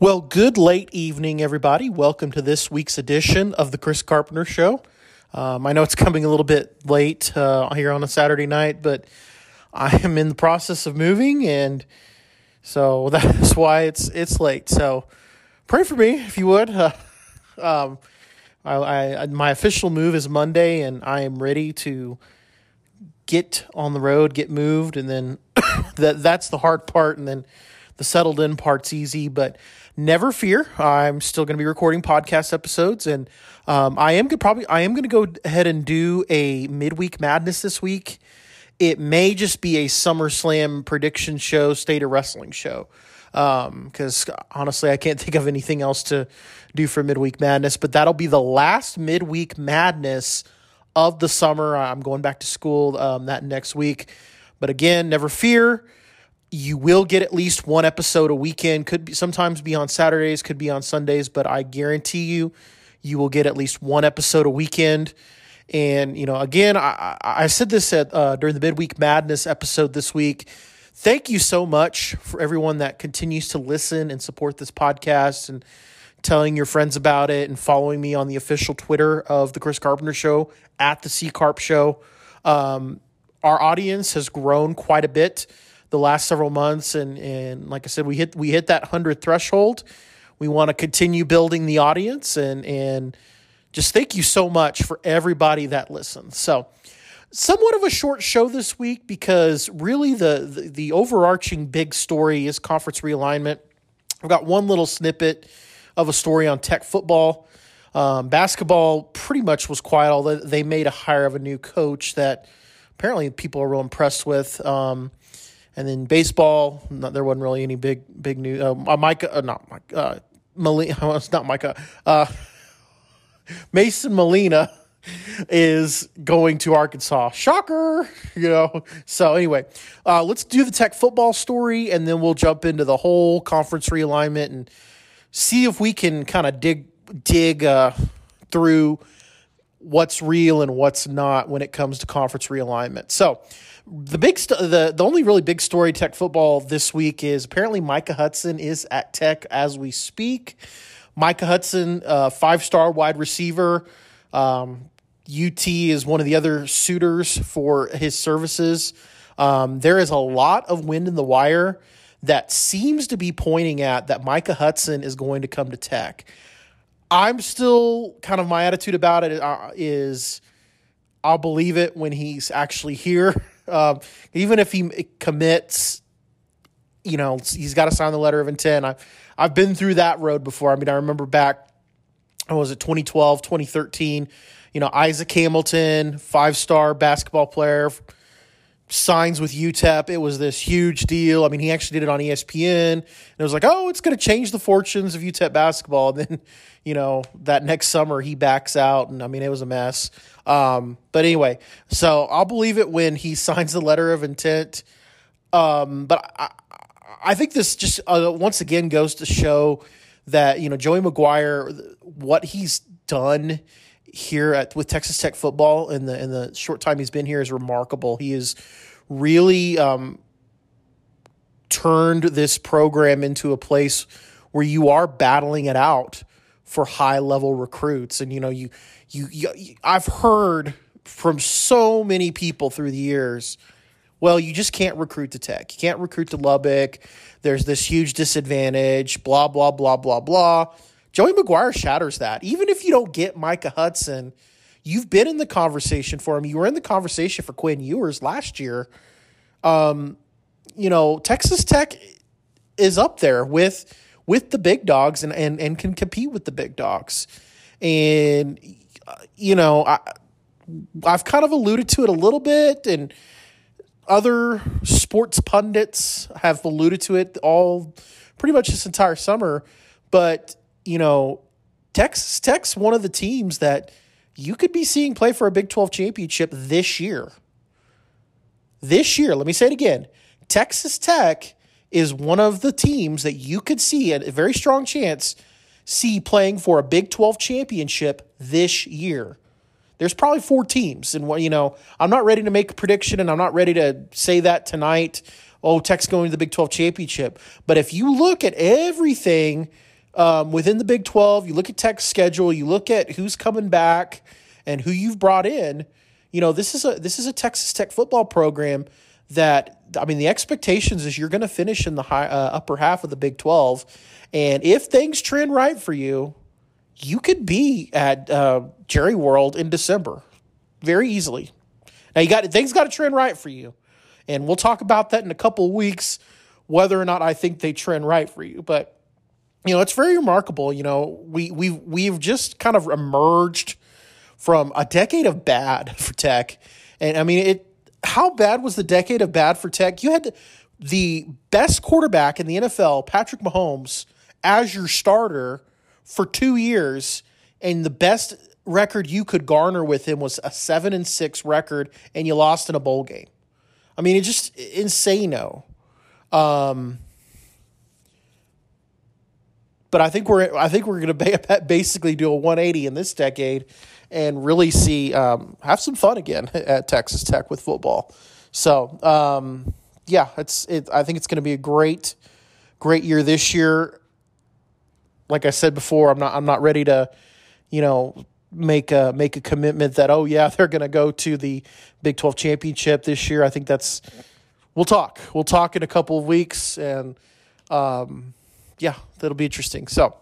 Well, good late evening, everybody. Welcome to this week's edition of the Chris Carpenter Show. Um, I know it's coming a little bit late uh, here on a Saturday night, but I am in the process of moving, and so that's why it's it's late. So pray for me if you would. Uh, um, I, I my official move is Monday, and I am ready to get on the road, get moved, and then that that's the hard part, and then the settled in part's easy, but never fear. I'm still going to be recording podcast episodes, and um, I am going probably I am going to go ahead and do a midweek madness this week. It may just be a SummerSlam prediction show, state of wrestling show, because um, honestly, I can't think of anything else to do for midweek madness. But that'll be the last midweek madness of the summer. I'm going back to school um, that next week, but again, never fear you will get at least one episode a weekend. Could be sometimes be on Saturdays, could be on Sundays, but I guarantee you, you will get at least one episode a weekend. And you know, again, I, I said this at uh, during the midweek madness episode this week. Thank you so much for everyone that continues to listen and support this podcast and telling your friends about it and following me on the official Twitter of the Chris Carpenter Show at the C Carp Show. Um, our audience has grown quite a bit the last several months, and and like I said, we hit we hit that hundred threshold. We want to continue building the audience, and and just thank you so much for everybody that listens. So, somewhat of a short show this week because really the, the, the overarching big story is conference realignment. I've got one little snippet of a story on tech football. Um, basketball pretty much was quiet, although they made a hire of a new coach that apparently people are real impressed with. Um, and then baseball, not, there wasn't really any big big news. Uh, uh, Micah, uh, not Mike, uh, Molina, it's not Micah. Uh, Mason Molina is going to Arkansas. Shocker, you know. So anyway, uh, let's do the Tech football story, and then we'll jump into the whole conference realignment and see if we can kind of dig dig uh, through what's real and what's not when it comes to conference realignment. So the big st- the the only really big story Tech football this week is apparently Micah Hudson is at Tech as we speak. Micah Hudson, uh, five star wide receiver. Um, UT is one of the other suitors for his services. Um, there is a lot of wind in the wire that seems to be pointing at that Micah Hudson is going to come to Tech. I'm still kind of my attitude about it uh, I'll believe it when he's actually here. Um, even if he commits, you know, he's got to sign the letter of intent. I, I've been through that road before. I mean, I remember back, was it 2012, 2013? You know, Isaac Hamilton, five star basketball player, signs with UTEP. It was this huge deal. I mean, he actually did it on ESPN. And it was like, oh, it's going to change the fortunes of UTEP basketball. And then, you know, that next summer he backs out. And I mean, it was a mess. Um, but anyway, so I'll believe it when he signs the letter of intent. Um, but I, I think this just uh, once again goes to show that, you know, Joey McGuire, what he's done here at with Texas Tech football in the in the short time he's been here is remarkable. He has really um, turned this program into a place where you are battling it out for high level recruits, and you know you you, you I've heard from so many people through the years. Well, you just can't recruit to Tech. You can't recruit to Lubbock. There's this huge disadvantage. Blah blah blah blah blah Joey McGuire shatters that. Even if you don't get Micah Hudson, you've been in the conversation for him. You were in the conversation for Quinn Ewers last year. Um, you know, Texas Tech is up there with with the big dogs and and, and can compete with the big dogs. And you know, I I've kind of alluded to it a little bit and other sports pundits have alluded to it all pretty much this entire summer, but you know, Texas Tech's one of the teams that you could be seeing play for a Big 12 championship this year. This year, let me say it again. Texas Tech is one of the teams that you could see a very strong chance see playing for a Big 12 championship this year. There's probably four teams and what you know, I'm not ready to make a prediction and I'm not ready to say that tonight. Oh, Tech's going to the Big 12 championship. But if you look at everything um, within the Big 12, you look at Tech's schedule, you look at who's coming back and who you've brought in. You know, this is a this is a Texas Tech football program that I mean, the expectations is you're going to finish in the high uh, upper half of the Big 12, and if things trend right for you, you could be at uh, Jerry World in December very easily. Now you got things got to trend right for you, and we'll talk about that in a couple weeks, whether or not I think they trend right for you. But you know, it's very remarkable. You know, we we we've just kind of emerged from a decade of bad for Tech, and I mean it. How bad was the decade of bad for Tech? You had the best quarterback in the NFL, Patrick Mahomes, as your starter for two years, and the best record you could garner with him was a seven and six record, and you lost in a bowl game. I mean, it's just insano. Um, but I think we're I think we're going to basically do a 180 in this decade and really see um, have some fun again at Texas Tech with football. So um, yeah, it's it, I think it's going to be a great great year this year. Like I said before, I'm not I'm not ready to you know make a make a commitment that oh yeah they're going to go to the Big 12 championship this year. I think that's we'll talk. We'll talk in a couple of weeks and um, yeah, that'll be interesting. So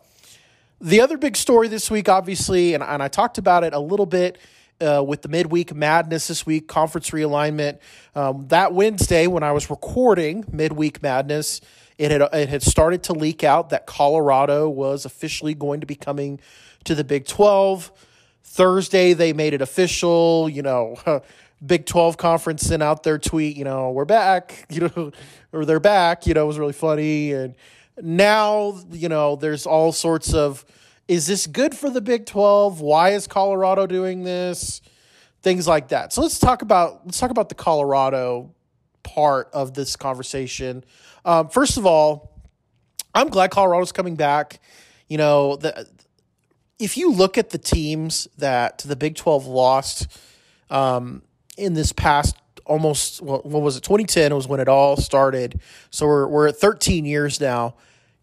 the other big story this week, obviously, and, and I talked about it a little bit. Uh, with the midweek madness this week, conference realignment. Um, that Wednesday, when I was recording midweek madness, it had it had started to leak out that Colorado was officially going to be coming to the Big Twelve. Thursday, they made it official. You know, Big 12 conference sent out their tweet, you know, we're back, you know, or they're back, you know, it was really funny. And now, you know, there's all sorts of is this good for the Big 12? Why is Colorado doing this? Things like that. So let's talk about let's talk about the Colorado part of this conversation. Um, first of all, I'm glad Colorado's coming back. You know, the if you look at the teams that the Big 12 lost um, in this past almost, what was it, 2010 was when it all started. So we're, we're at 13 years now.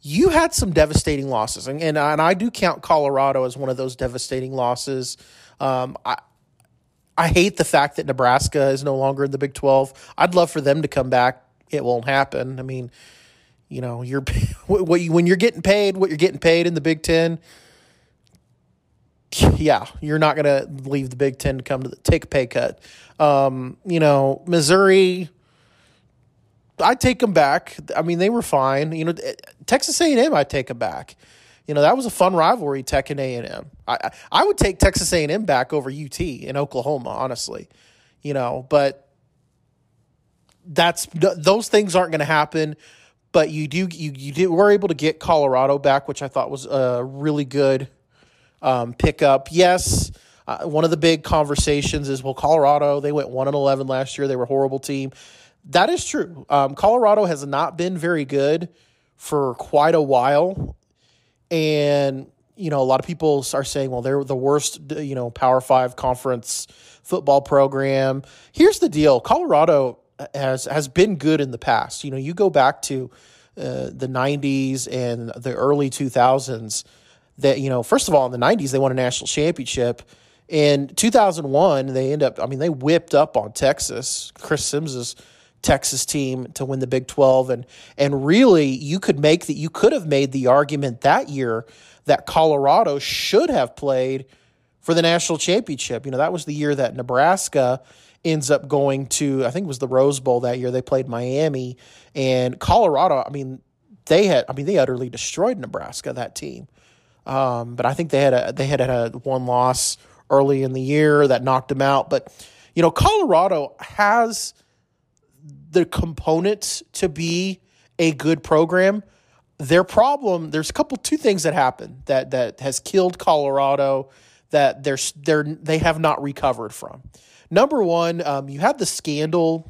You had some devastating losses, and, and, and I do count Colorado as one of those devastating losses. Um, I, I hate the fact that Nebraska is no longer in the Big 12. I'd love for them to come back. It won't happen. I mean, you know, you're what you, when you're getting paid what you're getting paid in the Big 10, yeah, you're not going to leave the Big Ten to come to the, take a pay cut. Um, you know, Missouri, I take them back. I mean, they were fine. You know, Texas A&M, I take them back. You know, that was a fun rivalry, Tech and A&M. I, I would take Texas A&M back over UT in Oklahoma, honestly. You know, but that's those things aren't going to happen. But you do you you do, were able to get Colorado back, which I thought was a really good – um, pickup. Yes, uh, one of the big conversations is well, Colorado they went one and eleven last year. They were a horrible team. That is true. Um, Colorado has not been very good for quite a while, and you know a lot of people are saying, well, they're the worst, you know, Power Five conference football program. Here's the deal: Colorado has has been good in the past. You know, you go back to uh, the '90s and the early 2000s that you know first of all in the 90s they won a national championship. In 2001 they end up i mean they whipped up on texas chris simms's texas team to win the big 12 and and really you could make that you could have made the argument that year that colorado should have played for the national championship. You know that was the year that nebraska ends up going to i think it was the rose bowl that year. They played miami. And colorado i mean they had i mean they utterly destroyed nebraska that team um, but I think they had a they had a one loss early in the year that knocked them out. But you know, Colorado has the components to be a good program. Their problem, there's a couple two things that happened that that has killed Colorado that they're they're they have not recovered from. Number one, um, you had the scandal.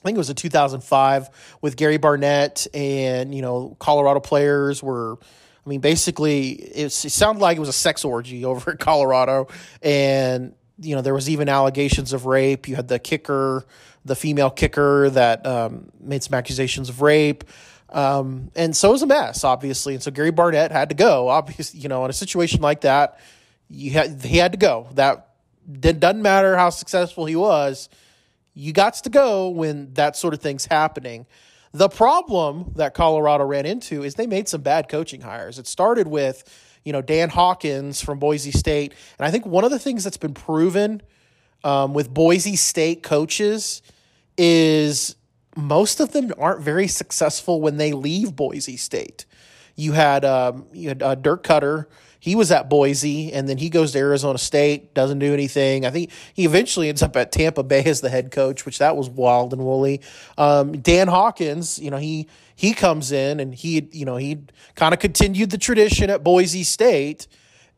I think it was in 2005 with Gary Barnett and you know Colorado players were I mean, basically, it, it sounded like it was a sex orgy over in Colorado, and you know there was even allegations of rape. You had the kicker, the female kicker that um, made some accusations of rape. Um, and so it was a mess, obviously. And so Gary Barnett had to go. Obviously, you know, in a situation like that, you had he had to go. That doesn't matter how successful he was. You got to go when that sort of thing's happening. The problem that Colorado ran into is they made some bad coaching hires. It started with, you know, Dan Hawkins from Boise State. And I think one of the things that's been proven um, with Boise State coaches is most of them aren't very successful when they leave Boise State. You had, um, you had uh, Dirk Koetter he was at Boise and then he goes to Arizona State, doesn't do anything. I think he eventually ends up at Tampa Bay as the head coach, which that was wild and woolly. Um, Dan Hawkins, you know, he he comes in and he, you know, he kind of continued the tradition at Boise State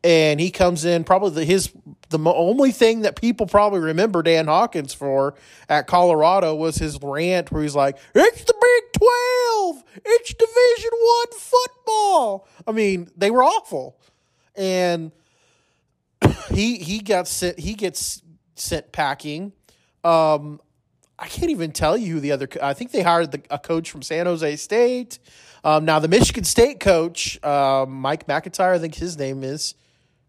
and he comes in probably the, his the only thing that people probably remember Dan Hawkins for at Colorado was his rant where he's like, "It's the Big Twelve, it's Division One football." I mean, they were awful and he he got sent he gets sent packing. Um, I can't even tell you who the other. I think they hired the, a coach from San Jose State. Um, now the Michigan State coach, uh, Mike MacIntyre, I think his name is.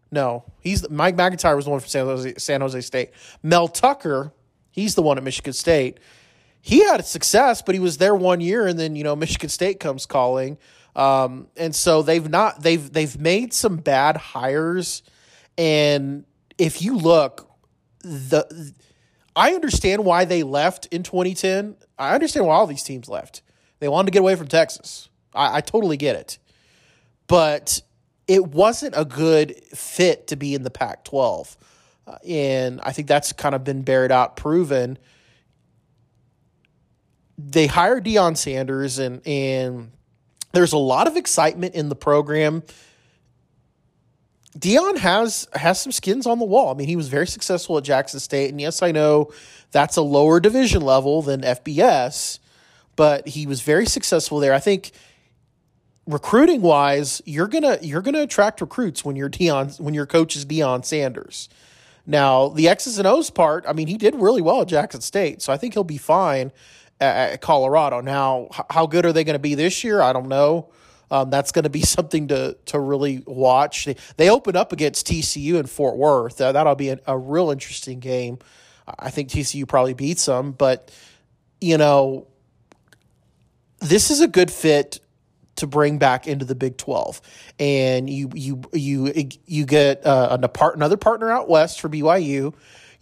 No, he's Mike MacIntyre was the one from San Jose, San Jose State. Mel Tucker, he's the one at Michigan State. He had success, but he was there one year, and then you know Michigan State comes calling. Um, and so they've not they've they've made some bad hires, and if you look, the I understand why they left in 2010. I understand why all these teams left. They wanted to get away from Texas. I, I totally get it, but it wasn't a good fit to be in the Pac-12, uh, and I think that's kind of been bared out, proven. They hired Deion Sanders and and there's a lot of excitement in the program. Deion has has some skins on the wall. I mean, he was very successful at Jackson State, and yes, I know that's a lower division level than FBS, but he was very successful there. I think recruiting wise, you're gonna you're gonna attract recruits when you're Deion when your coach is Deion Sanders. Now the X's and O's part, I mean, he did really well at Jackson State, so I think he'll be fine at Colorado. Now, how good are they going to be this year? I don't know. Um, that's going to be something to to really watch. They, they open up against TCU in Fort Worth. Uh, that'll be a, real interesting game. I think TCU probably beats them, but you know, this is a good fit to bring back into the Big Twelve, and you you you you get uh, another partner out west for BYU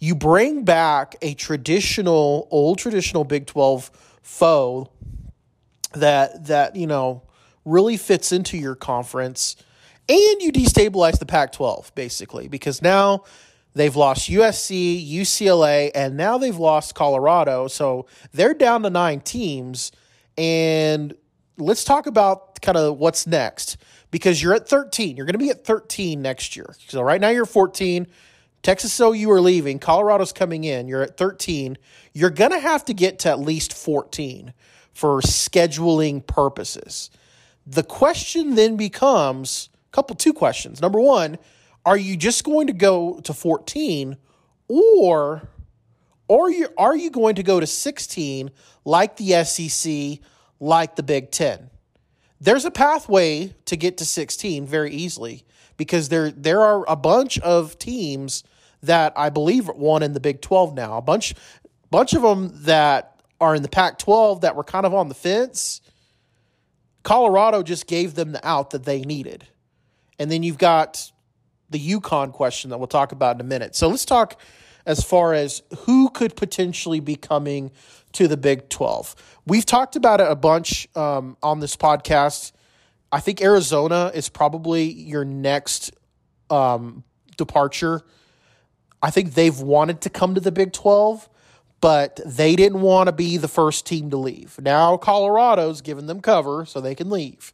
you bring back a traditional, old traditional Big 12 foe that that, you know, really fits into your conference and you destabilize the Pac-12 basically because now they've lost USC, UCLA, and now they've lost Colorado. So they're down to 9 teams and let's talk about kind of what's next because you're at 13. You're going to be at 13 next year. So right now you're 14. Texas OU are leaving. Colorado's coming in. You're at 13. You're going to have to get to at least 14 for scheduling purposes. The question then becomes a couple, two questions. Number one, are you just going to go to 14 or or you, are you going to go to 16 like the SEC, like the Big Ten? There's a pathway to get to 16 very easily because there there are a bunch of teams that I believe won in the Big 12 now. A bunch bunch of them that are in the Pac 12 that were kind of on the fence. Colorado just gave them the out that they needed. And then you've got the UConn question that we'll talk about in a minute. So let's talk as far as who could potentially be coming to the Big 12. We've talked about it a bunch um, on this podcast. I think Arizona is probably your next um, departure I think they've wanted to come to the Big 12, but they didn't want to be the first team to leave. Now Colorado's giving them cover so they can leave.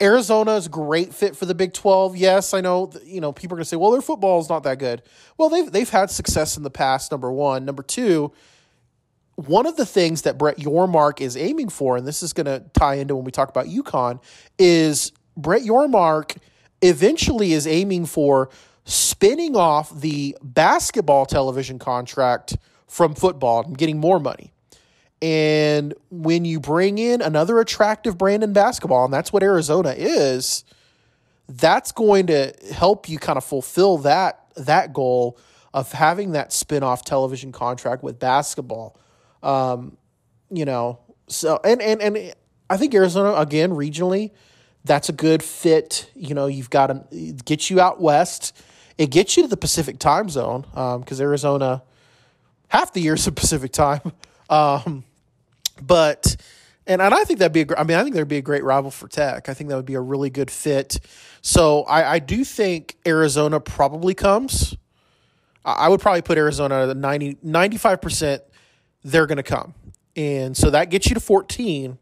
Arizona is a great fit for the Big 12. Yes, I know, you know, people are going to say, well, their football is not that good. Well, they've, they've had success in the past, number one. Number two, one of the things that Brett Yormark is aiming for, and this is going to tie into when we talk about UConn, is Brett Yormark eventually is aiming for spinning off the basketball television contract from football and getting more money. And when you bring in another attractive brand in basketball, and that's what Arizona is, that's going to help you kind of fulfill that that goal of having that spin-off television contract with basketball. Um, you know, so and and and I think Arizona again regionally, that's a good fit. You know, you've got to get you out west. It gets you to the Pacific time zone because um, Arizona, half the year is a Pacific time. Um, but and, and I think that'd be a, I mean I think there'd be a great rival for Tech. I think that would be a really good fit. So I, I do think Arizona probably comes. I would probably put Arizona at 90, 95% they're going to come. And so that gets you to 14.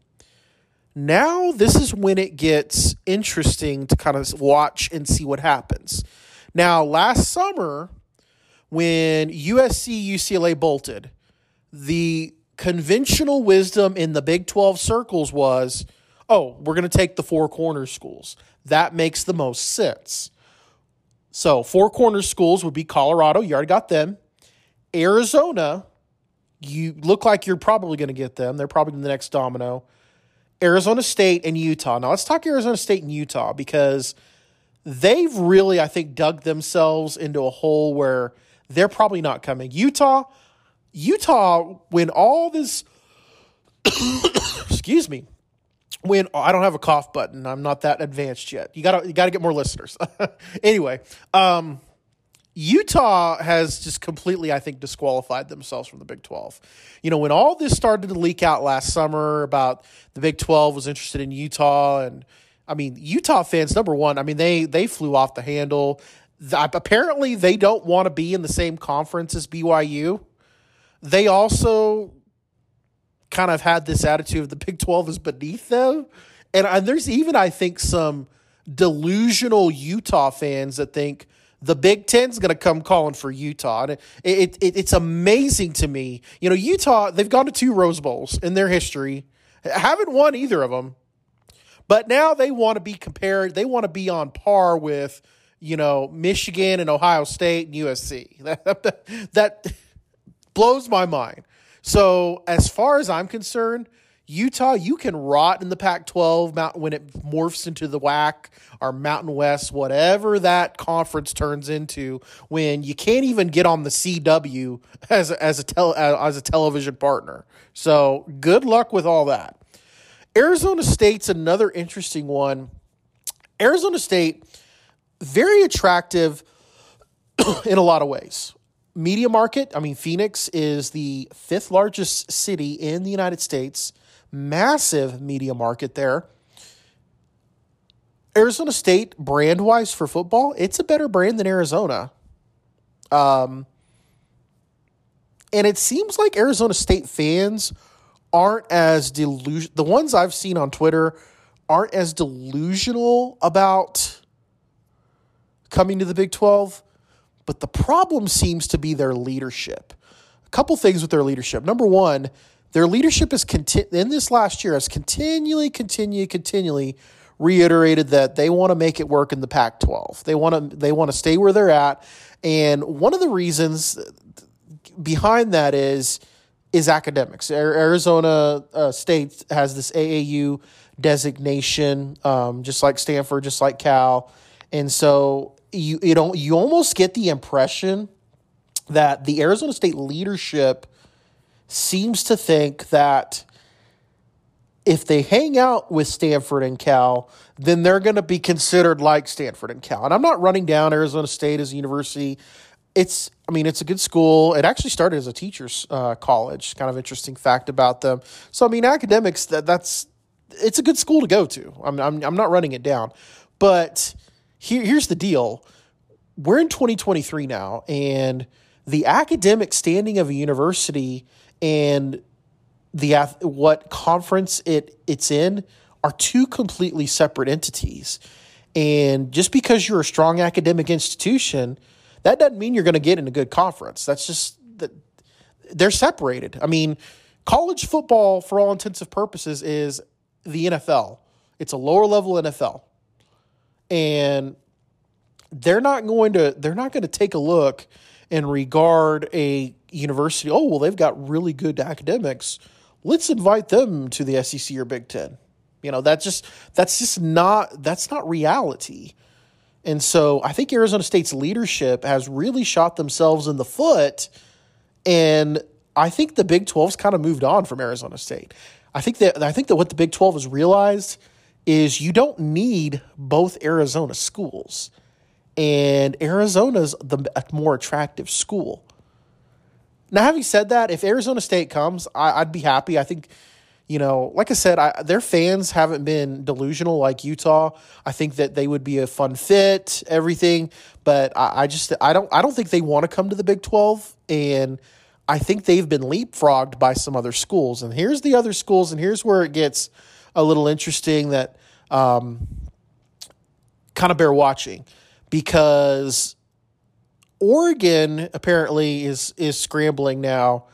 Now, this is when it gets interesting to kind of watch and see what happens. Now, last summer, when USC UCLA bolted, the conventional wisdom in the Big 12 circles was oh, we're going to take the four corner schools. That makes the most sense. So, four corner schools would be Colorado, you already got them. Arizona, you look like you're probably going to get them. They're probably the next domino. Arizona State and Utah. Now, let's talk Arizona State and Utah because they've really, I think, dug themselves into a hole where they're probably not coming. Utah, Utah, when all this, excuse me, when I don't have a cough button, I'm not that advanced yet. You gotta you gotta get more listeners. anyway, um, Utah has just completely, I think, disqualified themselves from the Big 12. You know, when all this started to leak out last summer about the Big 12 was interested in Utah, and I mean, Utah fans, number one, I mean, they they flew off the handle. Apparently, they don't want to be in the same conference as BYU they also kind of had this attitude of the Big 12 is beneath them. And, and there's even, I think, some delusional Utah fans that think the Big Ten's going to come calling for Utah. And it, it, it, it's amazing to me. You know, Utah, they've gone to two Rose Bowls in their history, haven't won either of them. But now they want to be compared, they want to be on par with, you know, Michigan and Ohio State and USC. That, blows my mind. So, as far as I'm concerned, Utah, you can rot in the Pac 12 when it morphs into the WAC or Mountain West, whatever that conference turns into, when you can't even get on the CW as as a, tel, as a television partner. So, good luck with all that. Arizona State's another interesting one. Arizona State, very attractive in a lot of ways media market, I mean, Phoenix is the fifth largest city in the United States, massive media market there. Arizona State, brand wise for football, it's a better brand than Arizona. Um, and it seems like Arizona State fans aren't as delusional. The ones I've seen on Twitter aren't as delusional about coming to the Big 12 but the problem seems to be their leadership. A couple things with their leadership. Number one, their leadership is conti- in this last year has continually, continually, continually reiterated that they want to make it work in the Pac-12. They want to they want to stay where they're at, and one of the reasons behind that is is academics. Arizona uh, State has this AAU designation, um, just like Stanford, just like Cal, and so you you know you almost get the impression that the Arizona State leadership seems to think that if they hang out with Stanford and Cal, then they're going to be considered like Stanford and Cal. And I'm not running down Arizona State as a university. It's, I mean, it's a good school. It actually started as a teachers' uh, college. Kind of interesting fact about them. So, I mean, academics. That that's it's a good school to go to. I'm I'm, I'm not running it down, but here, here's the deal we're in 2023 now, and the academic standing of a university and the what conference it it's in are two completely separate entities. And just because you're a strong academic institution, that doesn't mean you're going to get in a good conference. That's just that they're separated. I mean, college football, for all intensive purposes, is the NFL. It's a lower level NFL and they're not going to they're not going to take a look and regard a university oh well they've got really good academics let's invite them to the SEC or Big Ten. You know, that's just that's just not that's not reality. And so I think Arizona State's leadership has really shot themselves in the foot. And I think the Big 12's kind of moved on from Arizona State. I think that I think that what the Big 12 has realized is you don't need both Arizona schools. And Arizona's the more attractive school. Now, having said that, if Arizona State comes, I, would be happy. I think you know, like I said, I, their fans haven't been delusional like Utah. I think that they would be a fun fit, everything, but I, I just I don't I don't think they want to come to the Big Twelve, and I think they've been leapfrogged by some other schools. And here's the other schools, and here's where it gets a little interesting that um, kind of bear watching because Oregon apparently is is scrambling now,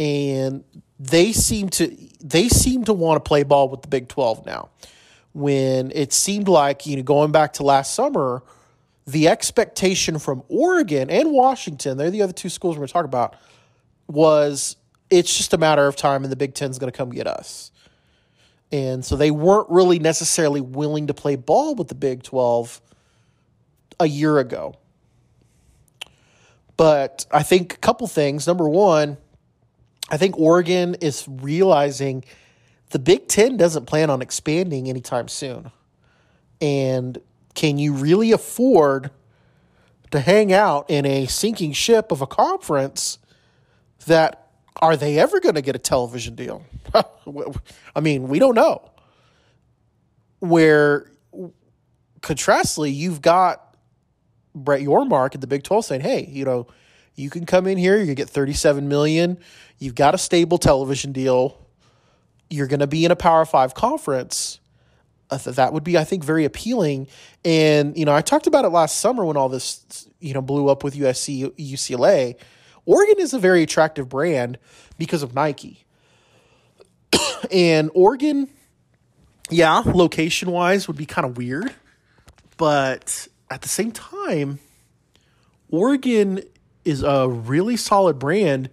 and they seem to they seem to want to play ball with the Big 12 now. When it seemed like, you know, going back to last summer, the expectation from Oregon and Washington, they're the other two schools we're going to talk about, was it's just a matter of time and the Big Ten is going to come get us. And so they weren't really necessarily willing to play ball with the Big 12 a year ago. But I think a couple things. Number one, I think Oregon is realizing the Big Ten doesn't plan on expanding anytime soon. And can you really afford to hang out in a sinking ship of a conference that are they ever going to get a television deal? I mean, we don't know. Where contrastly, you've got Brett Yormark at the Big 12 saying, hey, you know, you can come in here, you get 37 million, you've got a stable television deal, you're going to be in a Power 5 conference. Uh, that would be I think very appealing. And you know, I talked about it last summer when all this you know blew up with USC UCLA. Oregon is a very attractive brand because of Nike. and Oregon yeah, location wise would be kind of weird, but at the same time Oregon is a really solid brand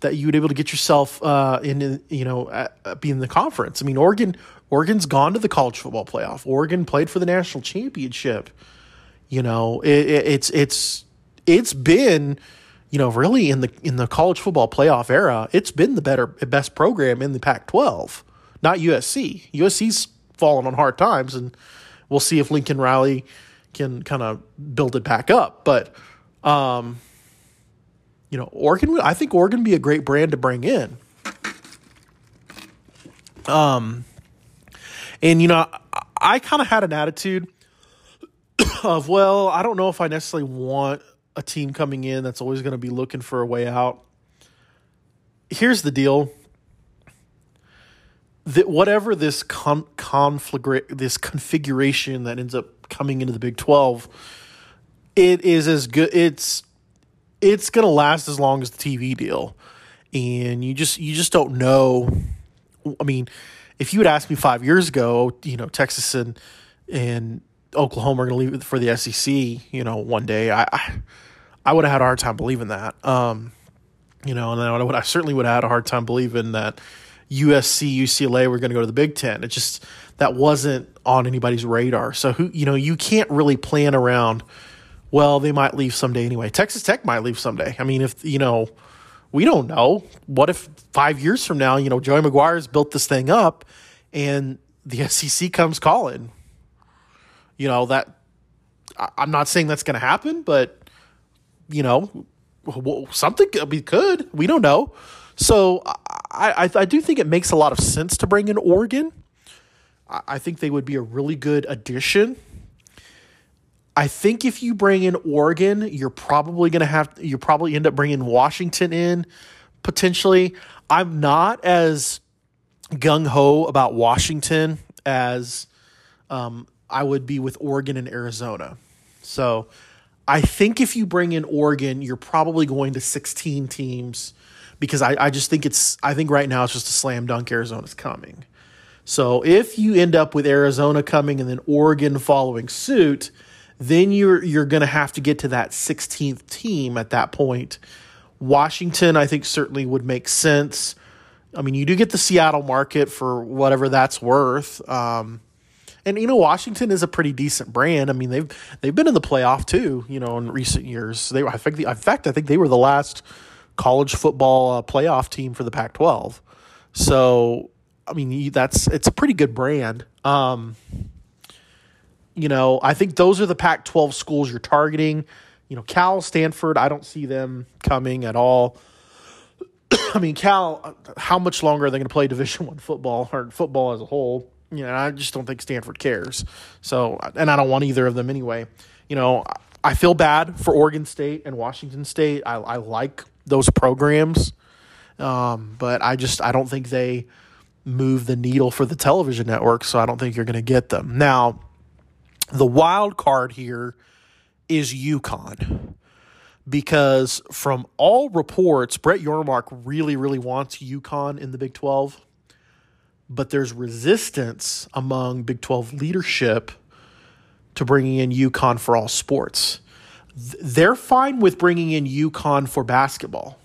that you would be able to get yourself uh, in, you know, uh, be in the conference. I mean, Oregon, Oregon's gone to the college football playoff. Oregon played for the national championship. You know, it, it, it's it's it's been, you know, really in the in the college football playoff era, it's been the better best program in the Pac-12, not USC. USC's fallen on hard times, and we'll see if Lincoln Riley can kind of build it back up. But um, you know, Oregon. I think Oregon would be a great brand to bring in. Um, and you know, I, I kind of had an attitude of, well, I don't know if I necessarily want a team coming in that's always going to be looking for a way out. Here's the deal. That whatever this con- conflict, this configuration that ends up coming into the Big Twelve, it is as good. It's it's going to last as long as the TV deal. And you just you just don't know. I mean, if you had asked me five years ago, you know, Texas and and Oklahoma are going to leave for the SEC, you know, one day, I I, I would have had a hard time believing that. Um, you know, and I would I certainly would have had a hard time believing that USC, UCLA were going to go to the Big Ten. It just that wasn't on anybody's radar. So who you know you can't really plan around well, they might leave someday anyway. Texas Tech might leave someday. I mean, if, you know, we don't know. What if five years from now, you know, Joey McGuire's built this thing up and the SEC comes calling? You know, that I'm not saying that's going to happen, but, you know, something we could. We don't know. So I, I, I do think it makes a lot of sense to bring in Oregon. I think they would be a really good addition I think if you bring in Oregon, you're probably going to have you probably end up bringing Washington in potentially. I'm not as gung ho about Washington as um, I would be with Oregon and Arizona. So I think if you bring in Oregon, you're probably going to 16 teams because I, I just think it's I think right now it's just a slam dunk Arizona's coming. So if you end up with Arizona coming and then Oregon following suit, then you're you're going to have to get to that 16th team at that point. Washington, I think, certainly would make sense. I mean, you do get the Seattle market for whatever that's worth. Um, and you know, Washington is a pretty decent brand. I mean, they've they've been in the playoff too. You know, in recent years, they I think the, in fact I think they were the last college football uh, playoff team for the Pac-12. So, I mean, that's it's a pretty good brand. Um, you know, I think those are the Pac-12 schools you're targeting. You know, Cal, Stanford, I don't see them coming at all. I mean, Cal, how much longer are they going to play Division One football or football as a whole? You know, I just don't think Stanford cares. So, and I don't want either of them anyway. You know, I feel bad for Oregon State and Washington State. I, I like those programs, um, but I just I don't think they move the needle for the television network. So I don't think you're going to get them now. The wild card here is UConn because from all reports, Brett Yormark really, really wants UConn in the Big 12, but there's resistance among Big 12 leadership to bringing in UConn for all sports. They're fine with bringing in UConn for basketball,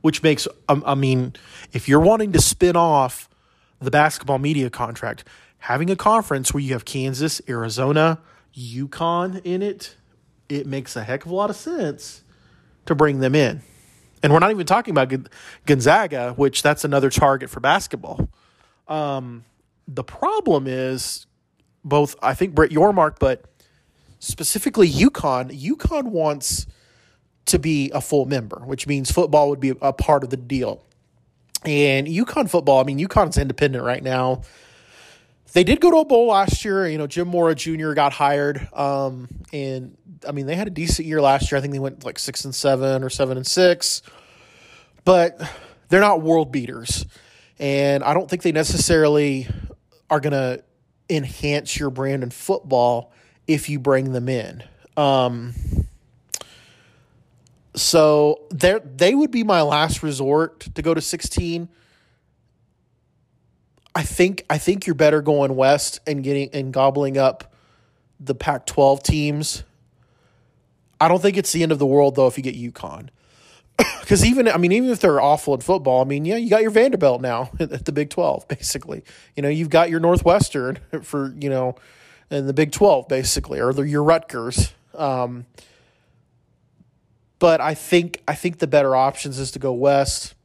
which makes, um, I mean, if you're wanting to spin off the basketball media contract, having a conference where you have Kansas, Arizona, UConn in it, it makes a heck of a lot of sense to bring them in. And we're not even talking about Gonzaga, which that's another target for basketball. Um, the problem is both, I think, Brett Yormark, but specifically UConn. UConn wants to be a full member, which means football would be a part of the deal. And UConn football, I mean, UConn's independent right now. They did go to a bowl last year. You know, Jim Mora Jr. got hired, um, and I mean, they had a decent year last year. I think they went like six and seven or seven and six, but they're not world beaters. And I don't think they necessarily are going to enhance your brand in football if you bring them in. Um, so they they would be my last resort to go to 16. I think I think you're better going west and getting and gobbling up the Pac-12 teams I don't think it's the end of the world though if you get UConn. Because even I mean, even if they're awful at football, I mean, yeah, you got your Vanderbilt now at the Big Twelve, basically. You know, you've got your Northwestern for you know, in the Big Twelve, basically, or your Rutgers. Um, but I think I think the better options is to go west.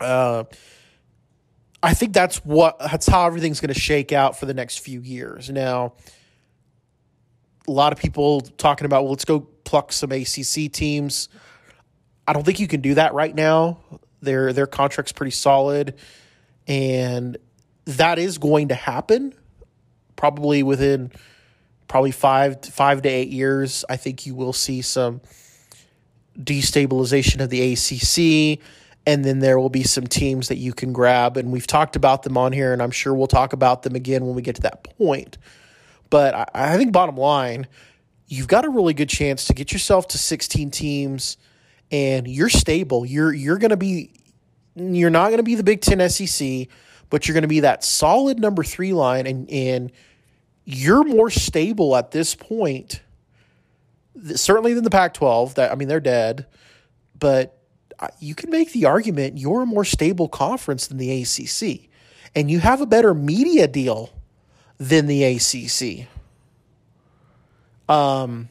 Uh, I think that's what that's how everything's going to shake out for the next few years. Now, a lot of people talking about, well, let's go pluck some ACC teams. I don't think you can do that right now. Their their contract's pretty solid, and that is going to happen probably within probably five five to eight years. I think you will see some destabilization of the ACC, and then there will be some teams that you can grab. And we've talked about them on here, and I'm sure we'll talk about them again when we get to that point. But I, I think bottom line, you've got a really good chance to get yourself to 16 teams and you're stable. You're you're going to be you're not going to be the Big 10 SEC, but you're going to be that solid number 3 line and and you're more stable at this point certainly than the Pac-12 that I mean they're dead, but you can make the argument you're a more stable conference than the ACC and you have a better media deal than the ACC. Um,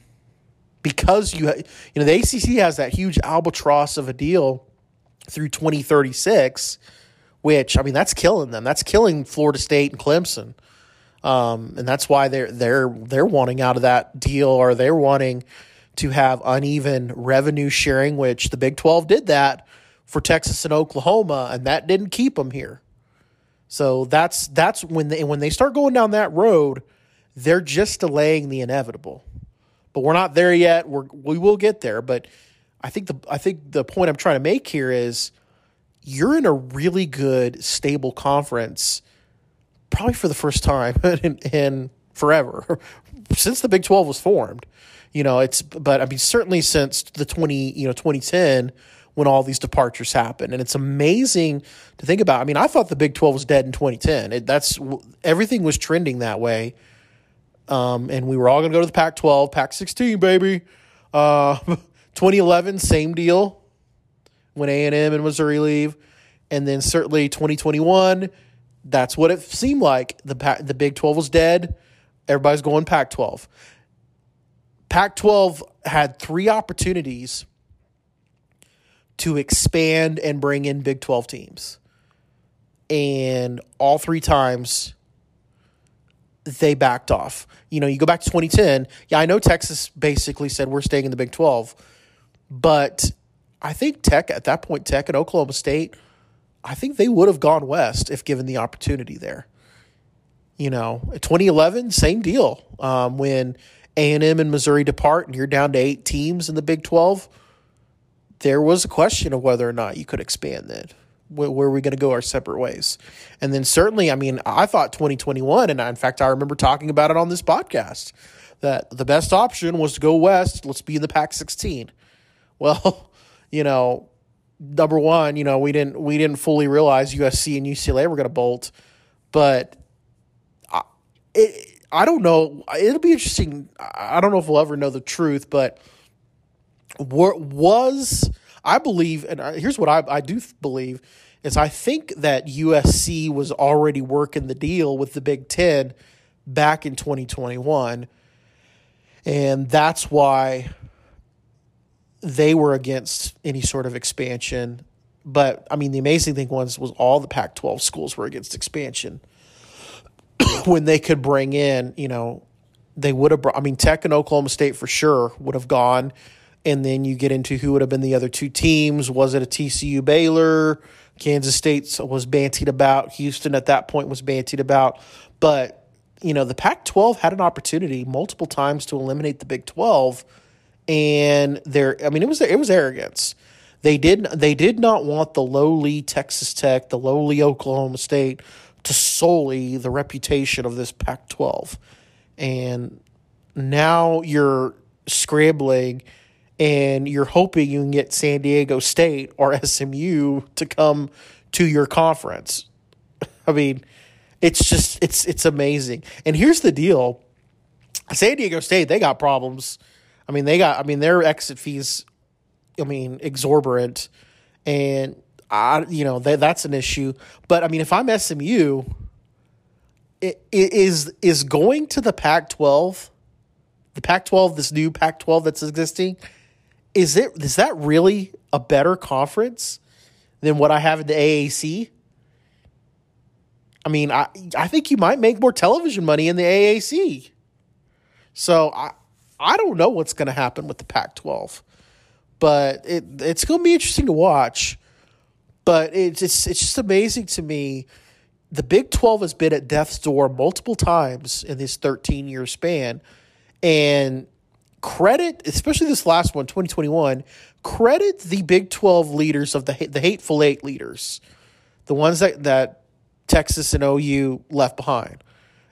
because you you know the ACC has that huge albatross of a deal through 2036, which I mean that's killing them. That's killing Florida State and Clemson. Um, and that's why they're they're they're wanting out of that deal or they're wanting to have uneven revenue sharing, which the Big 12 did that for Texas and Oklahoma, and that didn't keep them here. So that's that's when they when they start going down that road, they're just delaying the inevitable. But we're not there yet. We're we will get there. But I think the I think the point I'm trying to make here is you're in a really good stable conference, probably for the first time in, in forever since the Big Twelve was formed. You know, it's but I mean certainly since the twenty you know 2010 when all these departures happen. And it's amazing to think about. I mean, I thought the Big 12 was dead in 2010. It, that's everything was trending that way. Um, and we were all going to go to the Pac 12, Pac 16, baby. Uh, 2011, same deal when A&M and Missouri leave. And then certainly 2021, that's what it seemed like. The the Big 12 was dead. Everybody's going Pac 12. Pac 12 had three opportunities to expand and bring in Big 12 teams. And all three times they backed off. You know, you go back to 2010. Yeah, I know Texas basically said we're staying in the Big 12, but I think Tech at that point, Tech and Oklahoma State, I think they would have gone west if given the opportunity there. You know, 2011, same deal. Um, when A and Missouri depart, and you're down to eight teams in the Big 12, there was a question of whether or not you could expand then where, where are we going to go our separate ways? And then certainly, I mean, I thought 2021, and I, in fact, I remember talking about it on this podcast that the best option was to go west. Let's be in the Pac 16. Well, you know, number one, you know, we didn't we didn't fully realize USC and UCLA were going to bolt, but I, it, I don't know. It'll be interesting. I don't know if we'll ever know the truth, but what was I believe, and here's what I, I do believe is I think that USC was already working the deal with the Big Ten back in 2021. And that's why they were against any sort of expansion. But I mean, the amazing thing was was all the Pac-12 schools were against expansion. When they could bring in, you know, they would have. brought, I mean, Tech and Oklahoma State for sure would have gone and then you get into who would have been the other two teams. Was it a TCU Baylor? Kansas State was bantied about. Houston at that point was bantied about. But, you know, the Pac 12 had an opportunity multiple times to eliminate the Big 12. And there, I mean, it was it was arrogance. They did they did not want the lowly Texas Tech, the lowly Oklahoma State to solely the reputation of this Pac 12. And now you're scrambling and you're hoping you can get San Diego State or SMU to come to your conference. I mean, it's just it's it's amazing. And here's the deal. San Diego State, they got problems. I mean, they got I mean, their exit fees I mean, exorbitant and I you know, that that's an issue. But I mean, if I'm SMU, it, it is is going to the Pac-12, the Pac-12, this new Pac-12 that's existing, is it is that really a better conference than what I have in the AAC? I mean, I I think you might make more television money in the AAC. So I I don't know what's going to happen with the Pac-12, but it it's going to be interesting to watch. But it's it's it's just amazing to me. The Big 12 has been at death's door multiple times in this 13 year span, and credit, especially this last one, 2021, credit the Big 12 leaders of the the hateful eight leaders, the ones that, that Texas and OU left behind.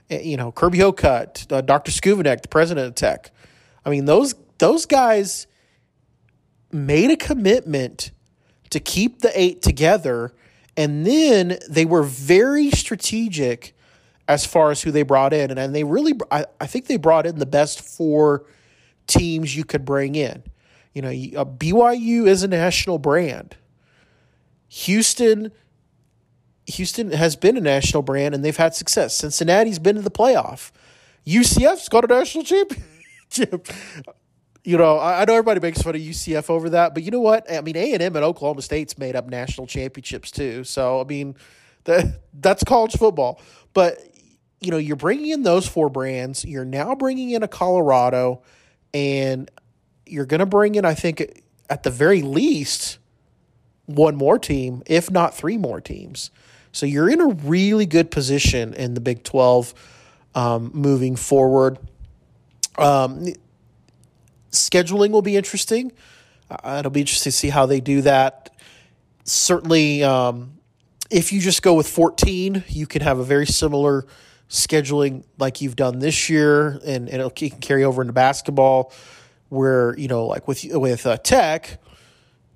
Eh, you know, Kirby Hocutt, uh, Dr. Schovanec, the president of Tech. I mean, those those guys made a commitment to keep the eight together, and then they were very strategic as far as who they brought in, and, and they really, I, I think they brought in the best four – teams you could bring in. You know, uh, BYU is a national brand. Houston Houston has been a national brand and they've had success. Cincinnati's been to the playoff. UCF's got a national championship. You know, I, know everybody makes fun of UCF over that, but you know what? I mean, A and M and Oklahoma State's made up national championships too. So I mean, that that's college football. But you know, you're bringing in those four brands. You're now bringing in a Colorado and you're going to bring in, I think, at the very least, one more team, if not three more teams. So you're in a really good position in the Big 12 um, moving forward. Um, scheduling will be interesting. Uh, it'll be interesting to see how they do that. Certainly, um, if you just go with 14, you can have a very similar scheduling like you've done this year, and, and it'll can carry over into basketball, where you know, like with with uh, Tech,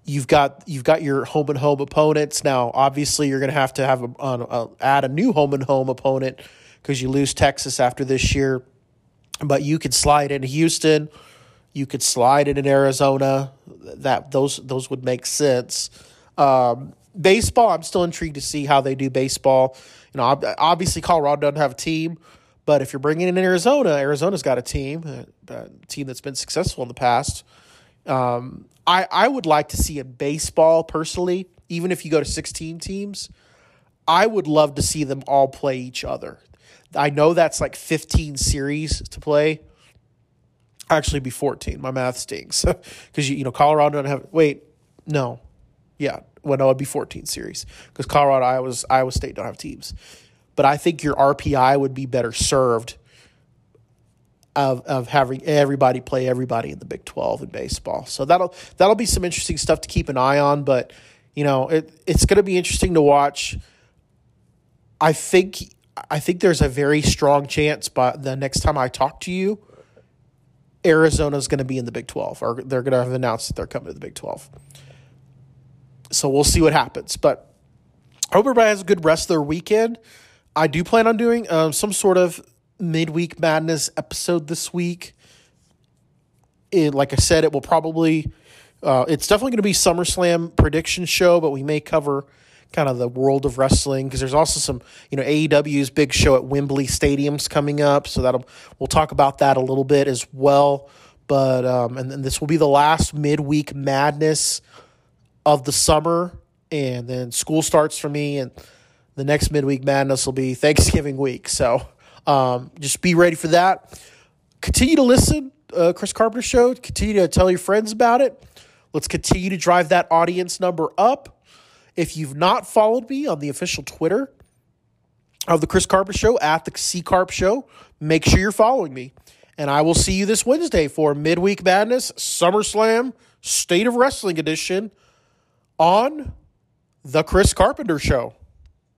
you've got you've got your home and home opponents. Now, obviously, you're going to have to have a, a, a, add a new home and home opponent because you lose Texas after this year, but you could slide into Houston. You could slide it in Arizona. That those those would make sense. Um, baseball, I'm still intrigued to see how they do baseball. You know, obviously Colorado doesn't have a team, but if you're bringing in Arizona, Arizona's got a team, a, team that's been successful in the past. Um, I I would like to see in baseball personally, even if you go to 16 teams, I would love to see them all play each other. I know that's like 15 series to play. Actually, be 14. My math stinks because you, you know Colorado don't have. Wait, no, yeah, well, no, it'd be 14 series because Colorado, Iowa, Iowa State don't have teams. But I think your RPI would be better served of of having everybody play everybody in the Big 12 in baseball. So that'll that'll be some interesting stuff to keep an eye on. But you know, it it's going to be interesting to watch. I think I think there's a very strong chance, but the next time I talk to you, Arizona's going to be in the Big 12, or they're going to have announced that they're coming to the Big 12. So we'll see what happens. But I hope everybody has a good rest of their weekend. I do plan on doing um, some sort of midweek madness episode this week. It, like I said, it will probably, uh, it's definitely going to be SummerSlam prediction show, but we may cover kind of the world of wrestling because there's also some you know AEW's big show at Wembley Stadium's coming up, so that'll we'll talk about that a little bit as well. But um, and then this will be the last midweek madness of the summer, and then school starts for me, and the next midweek madness will be Thanksgiving week. So um, just be ready for that. Continue to listen, uh, Chris Carpenter Show. Continue to tell your friends about it. Let's continue to drive that audience number up. If you've not followed me on the official Twitter of the Chris Carpenter Show at the C Carp Show, make sure you're following me. And I will see you this Wednesday for Midweek Madness SummerSlam State of Wrestling Edition on the Chris Carpenter Show.